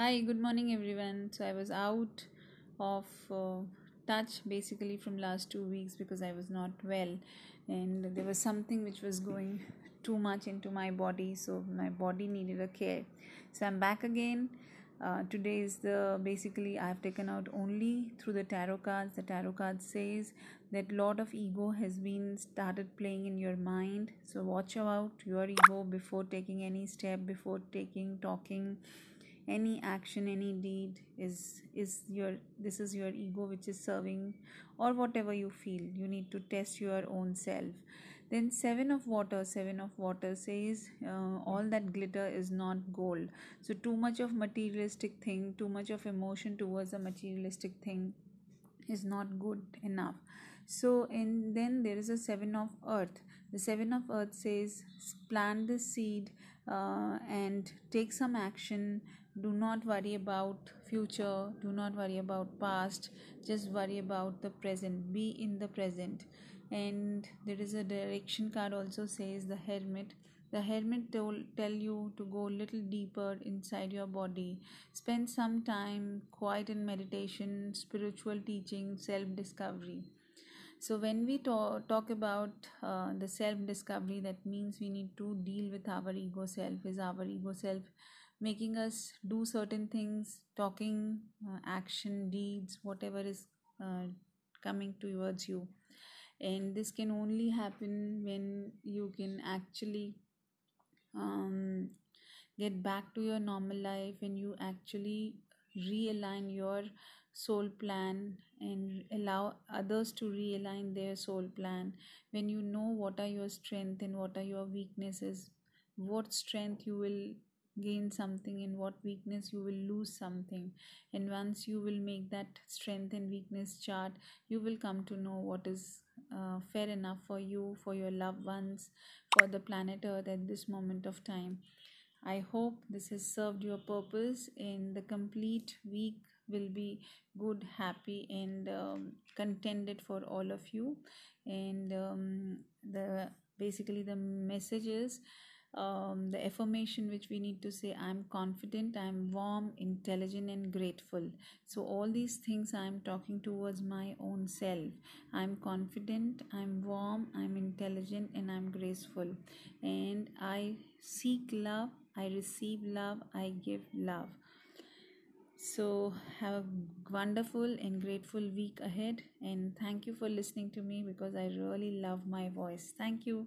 Hi, good morning everyone. So I was out of uh, touch basically from last 2 weeks because I was not well and there was something which was going too much into my body so my body needed a care. So I'm back again. Uh, today is the basically I have taken out only through the tarot cards. The tarot card says that lot of ego has been started playing in your mind. So watch out your ego before taking any step, before taking talking any action any deed is is your this is your ego which is serving or whatever you feel. You need to test your own self. Then seven of water seven of water says uh, all that glitter is not gold. So too much of materialistic thing too much of emotion towards a materialistic thing is not good enough. So and then there is a seven of earth. The seven of earth says plant the seed uh, and take some action do not worry about future do not worry about past just worry about the present. Be in the present. And there is a direction card also says the hermit. The hermit told tell you to go a little deeper inside your body. Spend some time quiet in meditation spiritual teaching self discovery so when we talk, talk about uh, the self discovery that means we need to deal with our ego self. Is our ego self making us do certain things talking uh, action deeds whatever is uh, coming towards you. And this can only happen when you can actually um, get back to your normal life and you actually realign your soul plan and allow others to realign their soul plan. When you know what are your strength and what are your weaknesses what strength you will gain something in what weakness you will lose something. And once you will make that strength and weakness chart you will come to know what is uh, fair enough for you for your loved ones for the planet earth at this moment of time. I hope this has served your purpose and the complete week will be good happy and um, contented for all of you. And um, the basically the messages um, the affirmation which we need to say i'm confident i'm warm intelligent and grateful. So all these things i'm talking towards my own self. I'm confident i'm warm i'm intelligent and i'm graceful. And i seek love i receive love i give love. So have a wonderful and grateful week ahead. And thank you for listening to me because i really love my voice. Thank you